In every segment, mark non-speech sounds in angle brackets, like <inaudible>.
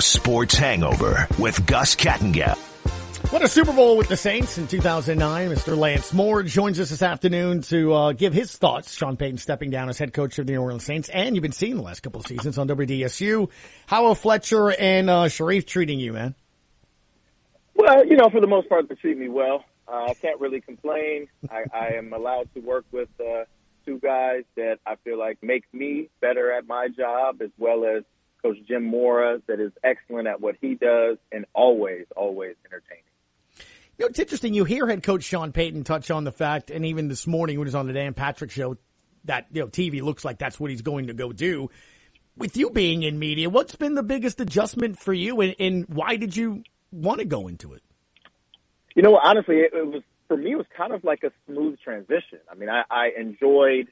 Sports Hangover with Gus Kattengell. What a Super Bowl with the Saints in 2009. Mr. Lance Moore joins us this afternoon to uh, give his thoughts. Sean Payton stepping down as head coach of the New Orleans Saints, and you've been seeing the last couple of seasons on WDSU. How are Fletcher and uh, Sharif treating you, man? Well, you know, for the most part, they treat me well. Uh, I can't really complain. I, I am allowed to work with uh, two guys that I feel like make me better at my job, as well as Coach Jim Mora, that is excellent at what he does and always, always entertaining. You know, it's interesting. You hear head coach Sean Payton touch on the fact, and even this morning when he was on the Dan Patrick show, that you know TV looks like that's what he's going to go do. With you being in media, what's been the biggest adjustment for you, and, and why did you want to go into it? You know, honestly, it, it was for me. It was kind of like a smooth transition. I mean, I, I enjoyed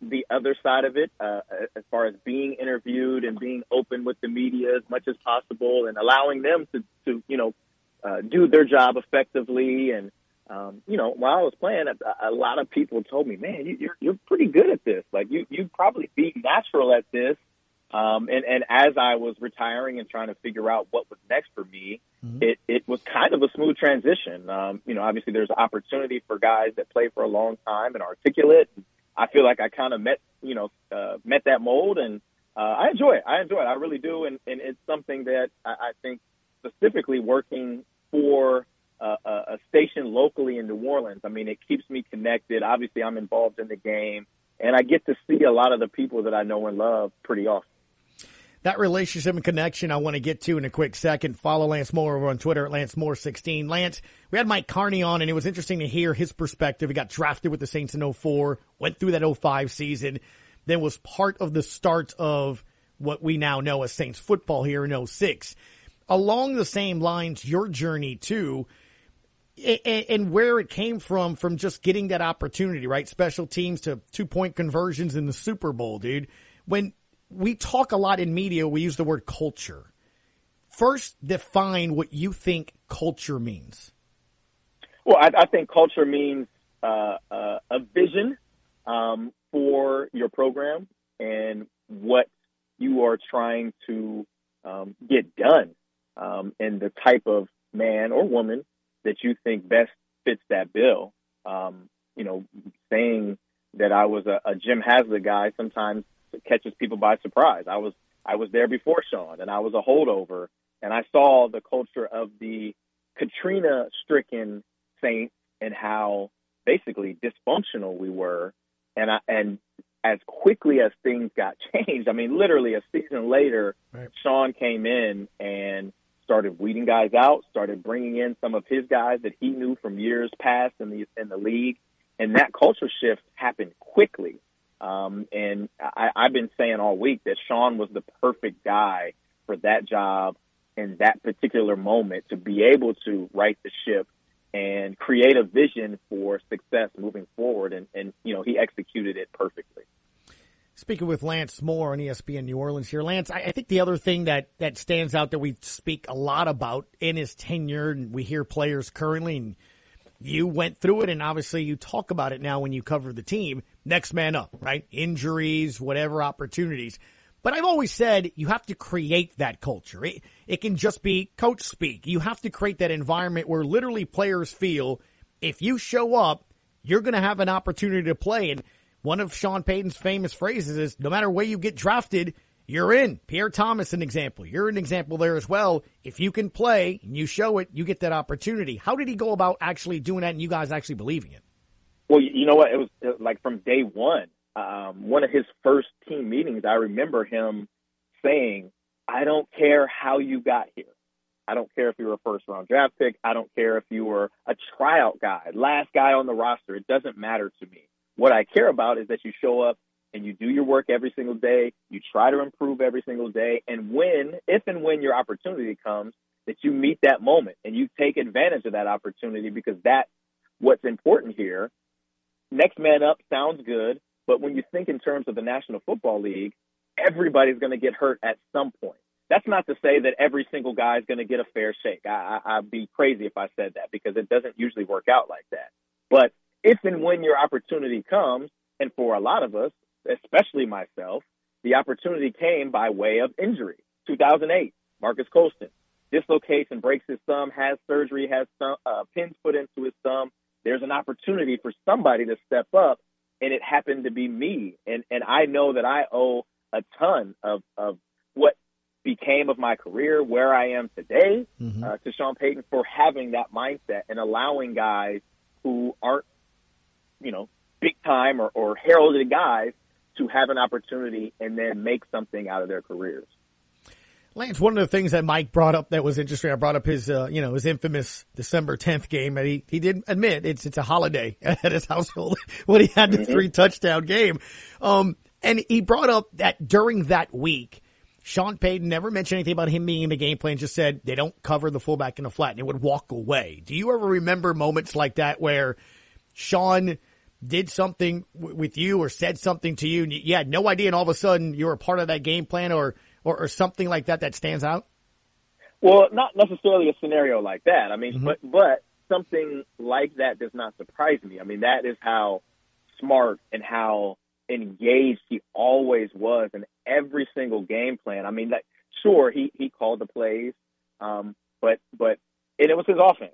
the other side of it, uh, as far as being interviewed and being open with the media as much as possible, and allowing them to, to you know, uh, do their job effectively. And um, you know, while I was playing, a, a lot of people told me, "Man, you, you're you're pretty good at this. Like you you probably be natural at this." Um, and and as I was retiring and trying to figure out what was next for me, mm-hmm. it it was kind of a smooth transition. Um, you know, obviously there's opportunity for guys that play for a long time and articulate. I feel like I kind of met you know uh, met that mold, and uh, I enjoy it. I enjoy it. I really do, and and it's something that I, I think specifically working for uh, a station locally in New Orleans. I mean, it keeps me connected. Obviously, I'm involved in the game, and I get to see a lot of the people that I know and love pretty often. That relationship and connection I want to get to in a quick second. Follow Lance Moore over on Twitter at Lance Moore16. Lance, we had Mike Karney on and it was interesting to hear his perspective. He got drafted with the Saints in 04, went through that 05 season, then was part of the start of what we now know as Saints football here in 06 along the same lines, your journey too, and where it came from, from just getting that opportunity, right? Special teams to two point conversions in the Super Bowl, dude. When we talk a lot in media, we use the word culture. First, define what you think culture means. Well, I, I think culture means uh, uh, a vision um, for your program and what you are trying to um, get done um, and the type of man or woman that you think best fits that bill. Um, you know, saying that I was a, a Jim Haslett guy sometimes catches people by surprise. I was I was there before Sean, and I was a holdover, and I saw the culture of the Katrina-stricken Saints and how basically dysfunctional we were, and I and as quickly as things got <laughs> changed. I mean, literally a season later, right. Sean came in and started weeding guys out, started bringing in some of his guys that he knew from years past in the in the league, and that culture shift happened quickly. Um, and I, I've been saying all week that Sean was the perfect guy for that job in that particular moment to be able to right the ship and create a vision for success moving forward. And, and you know, he executed it perfectly. Speaking with Lance Moore on ESPN New Orleans here. Lance, I, I think the other thing that, that stands out that we speak a lot about in his tenure, and we hear players currently, and you went through it, and obviously you talk about it now when you cover the team. Next man up, right? Injuries, whatever opportunities. But I've always said you have to create that culture. It, it can just be coach speak. You have to create that environment where literally players feel if you show up, you're going to have an opportunity to play. And one of Sean Payton's famous phrases is no matter where you get drafted, you're in. Pierre Thomas, an example. You're an example there as well. If you can play and you show it, you get that opportunity. How did he go about actually doing that and you guys actually believing it? Well, you know what? It was like from day one. Um, one of his first team meetings, I remember him saying, I don't care how you got here. I don't care if you were a first round draft pick. I don't care if you were a tryout guy, last guy on the roster. It doesn't matter to me. What I care about is that you show up and you do your work every single day. You try to improve every single day. And when, if and when your opportunity comes, that you meet that moment and you take advantage of that opportunity because that's what's important here. Next man up sounds good, but when you think in terms of the National Football League, everybody's going to get hurt at some point. That's not to say that every single guy is going to get a fair shake. I, I, I'd be crazy if I said that because it doesn't usually work out like that. But if and when your opportunity comes, and for a lot of us, especially myself, the opportunity came by way of injury. 2008, Marques Colston dislocates and breaks his thumb, has surgery, has some, uh, pins put into his thumb. There's an opportunity for somebody to step up, and it happened to be me. And and I know that I owe a ton of of what became of my career, where I am today, mm-hmm. uh, to Sean Payton for having that mindset and allowing guys who aren't, you know, big time or, or heralded guys to have an opportunity and then make something out of their careers. Lance, one of the things that Mike brought up that was interesting, I brought up his, uh, you know, his infamous December 10th game, and he, he did admit it's, it's a holiday <laughs> at his household <laughs> when he had the mm-hmm. three touchdown game. Um, and he brought up that during that week, Sean Payton never mentioned anything about him being in the game plan, just said they don't cover the fullback in the flat and it would walk away. Do you ever remember moments like that where Sean did something w- with you or said something to you and you, you, had no idea and all of a sudden you were a part of that game plan or, or, or something like that that stands out? Well, not necessarily a scenario like that. I mean, mm-hmm. but, but something like that does not surprise me. I mean, that is how smart and how engaged he always was in every single game plan. I mean, like, sure, he, he called the plays, um, but, but, and it was his offense.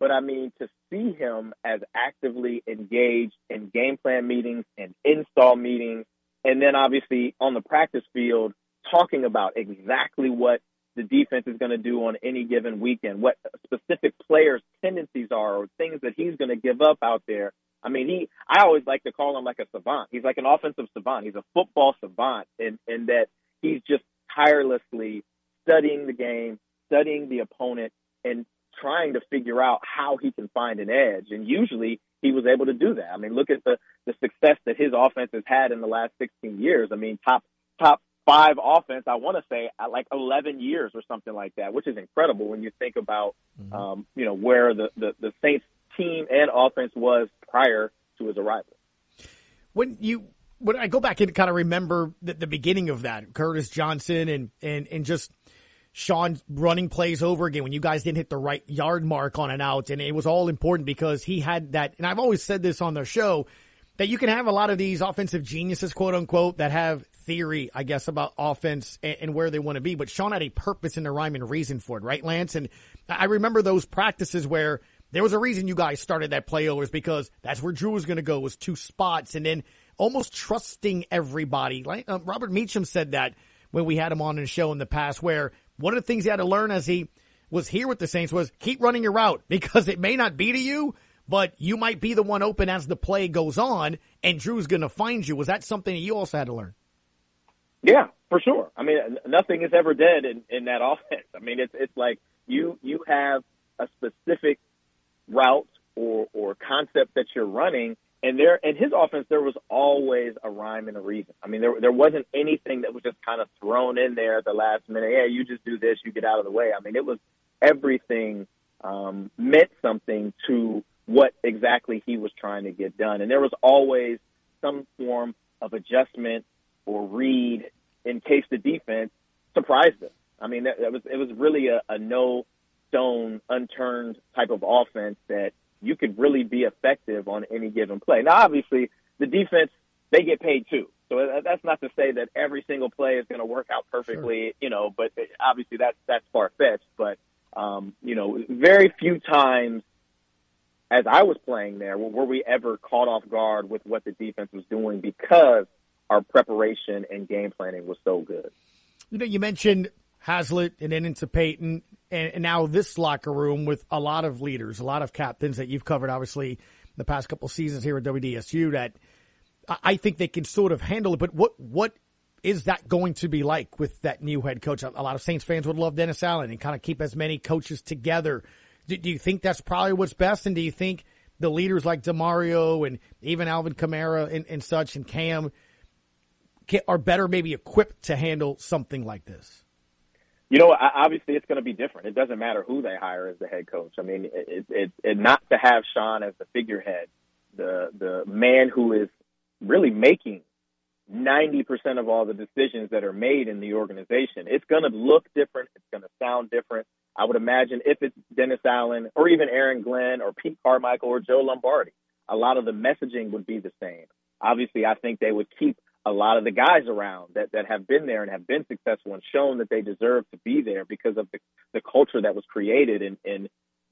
But I mean, to see him as actively engaged in game plan meetings and install meetings, and then obviously on the practice field, talking about exactly what the defense is going to do on any given weekend, what specific players' tendencies are, or things that he's going to give up out there. I mean, he. I always like to call him like a savant. He's like an offensive savant. He's a football savant, in in that he's just tirelessly studying the game, studying the opponent, and trying to figure out how he can find an edge. And usually he was able to do that. I mean, look at the the success that his offense has had in the last 16 years. I mean, top top five offense. I want to say at like 11 years or something like that, which is incredible when you think about mm-hmm. um, you know where the, the the Saints team and offense was prior to his arrival. When you when I go back and kind of remember the, the beginning of that, Curtis Johnson and and and just Sean running plays over again when you guys didn't hit the right yard mark on an out, and it was all important because he had that. And I've always said this on their show that you can have a lot of these offensive geniuses, quote unquote, that have theory, I guess, about offense and, and where they want to be. But Sean had a purpose and a rhyme and reason for it, right, Lance? And I remember those practices where there was a reason you guys started that play over is because that's where Drew was going to go was two spots and then almost trusting everybody. Like uh, Robert Meacham said that when we had him on the show in the past where one of the things he had to learn as he was here with the Saints was keep running your route <laughs> because it may not be to you, but you might be the one open as the play goes on and Drew's going to find you. Was that something that you also had to learn? Yeah, for sure. I mean, nothing is ever dead in, in that <laughs> offense. I mean, it's, it's like you, you have a specific route or, or concept that you're running. And there, in his offense, there was always a rhyme and a reason. I mean, there there wasn't anything that was just kind of thrown in there at the last minute. Yeah, you just do this, you get out of the way. I mean, it was everything um, meant something to what exactly he was trying to get done, and there was always some form of adjustment or read in case the defense surprised us. I mean, that, that was it was really a, a no stone unturned type of offense that you could really be effective on any given play. Now, obviously, the defense they get paid too. So that's not to say that every single play is going to work out perfectly, sure. you know. But obviously, that's that's far fetched. But um, you know, very few times as I was playing there were we ever caught off guard with what the defense was doing because our preparation and game planning was so good. You know, you mentioned Haslett and then into Payton and, and, now this locker room with a lot of leaders, a lot of captains that you've covered, obviously, the past couple seasons here at WDSU that I think they can sort of handle it. But what, what is that going to be like with that new head coach? A lot of Saints fans would love Dennis Allen and kind of keep as many coaches together. Do, do you think that's probably what's best? And do you think the leaders like Demario and even Alvin Kamara and, and such and Cam are better maybe equipped to handle something like this? You know, obviously it's going to be different. It doesn't matter who they hire as the head coach. I mean, it, it, it not to have Sean as the figurehead, the the man who is really making ninety percent of all the decisions that are made in the organization. It's going to look different. It's going to sound different. I would imagine if it's Dennis Allen or even Aaron Glenn or Pete Carmichael or Joe Lombardi, a lot of the messaging would be the same. Obviously, I think they would keep a lot of the guys around that, that have been there and have been successful and shown that they deserve to be there because of the, the culture that was created. And, and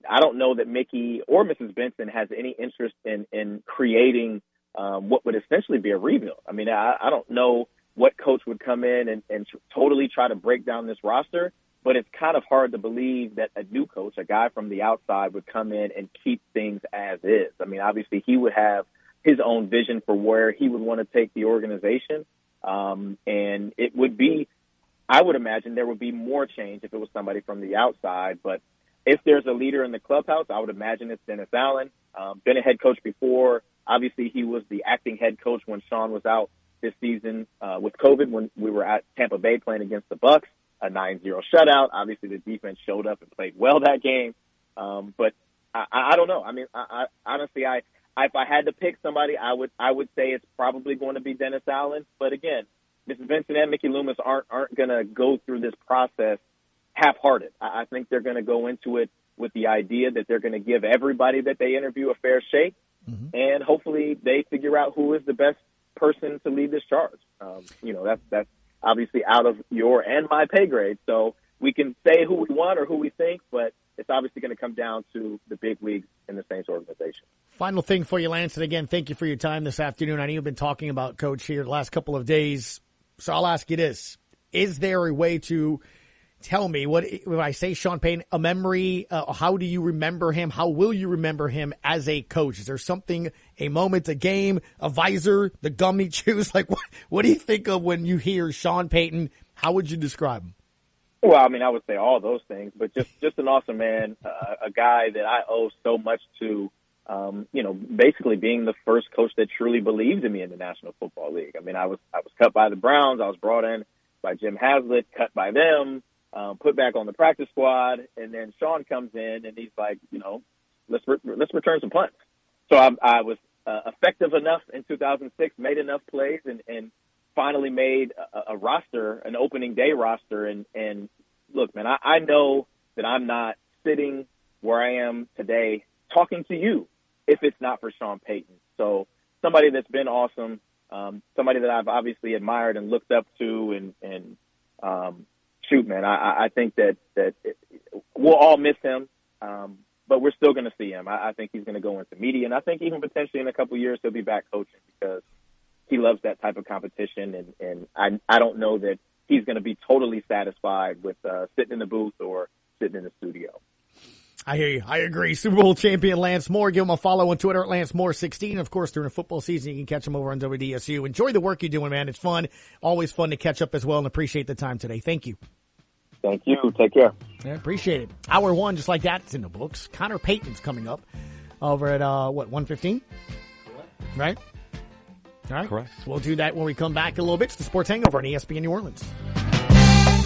I don't know that Mickey or Mrs. Benson has any interest in, in creating um, what would essentially be a rebuild. I mean, I, I don't know what coach would come in and, and totally try to break down this roster, but it's kind of hard to believe that a new coach, a guy from the outside, would come in and keep things as is. I mean, obviously, he would have his own vision for where he would want to take the organization. Um, and it would be, I would imagine there would be more change if it was somebody from the outside. But if there's a leader in the clubhouse, I would imagine it's Dennis Allen. Um, been a head coach before. Obviously, he was the acting head coach when Sean was out this season uh, with COVID when we were at Tampa Bay playing against the Bucs, a 9-0 shutout. Obviously, the defense showed up and played well that game. Um, but I, I don't know. I mean, I, I, honestly, I if I had to pick somebody, I would I would say it's probably going to be Dennis Allen. But again, Mrs. Benson and Mickey Loomis aren't aren't going to go through this process half-hearted. I, I think they're going to go into it with the idea that they're going to give everybody that they interview a fair shake, mm-hmm. and hopefully they figure out who is the best person to lead this charge. Um, you know, that's that's obviously out of your and my pay grade. So we can say who we want or who we think, but it's obviously going to come down to the big leagues in the Saints organization. Final thing for you, Lance, and again, thank you for your time this afternoon. I know you've been talking about Coach here the last couple of days, so I'll ask you this: Is there a way to tell me what when I say Sean Payton, a memory? Uh, how do you remember him? How will you remember him as a coach? Is there something, a moment, a game, a visor, the gummy <laughs> chews? Like, what, what do you think of when you hear Sean Payton? How would you describe him? Well, I mean, I would say all those things, but just just an awesome man, uh, a guy that I owe so much to. Um, you know, basically being the first coach that truly believed in me in the National Football League. I mean, I was I was cut by the Browns. I was brought in by Jim Haslett, cut by them, um, put back on the practice squad, and then Sean comes in and he's like, you know, let's re- let's return some punts. So I, I was uh, effective enough in 2006, made enough plays, and and finally made a, a roster, an opening day roster. And, and look, man, I, I know that I'm not sitting where I am today talking to you if it's not for Sean Payton. So somebody that's been awesome, um, somebody that I've obviously admired and looked up to, and and um, shoot, man, I, I think that that it, we'll all miss him, um, but we're still going to see him. I, I think he's going to go into media, and I think even potentially in a couple of years he'll be back coaching because he loves that type of competition, and and I I don't know that he's going to be totally satisfied with uh, sitting in the booth or sitting in the studio. I hear you. I agree. Super Bowl champion Lance Moore. Give him a follow on Twitter at Lance Moore16. Of course, during the football season, you can catch him over on WDSU. Enjoy the work you're doing, man. It's fun. Always fun to catch up as well and appreciate the time today. Thank you. Thank you. Take care. Yeah, appreciate it. Hour one, just like that, it's in the books. Connor Payton's coming up over at, uh, what, 115? Right? All right. Correct. We'll do that when we come back a little bit. It's the Sports Hangover on ESPN New Orleans.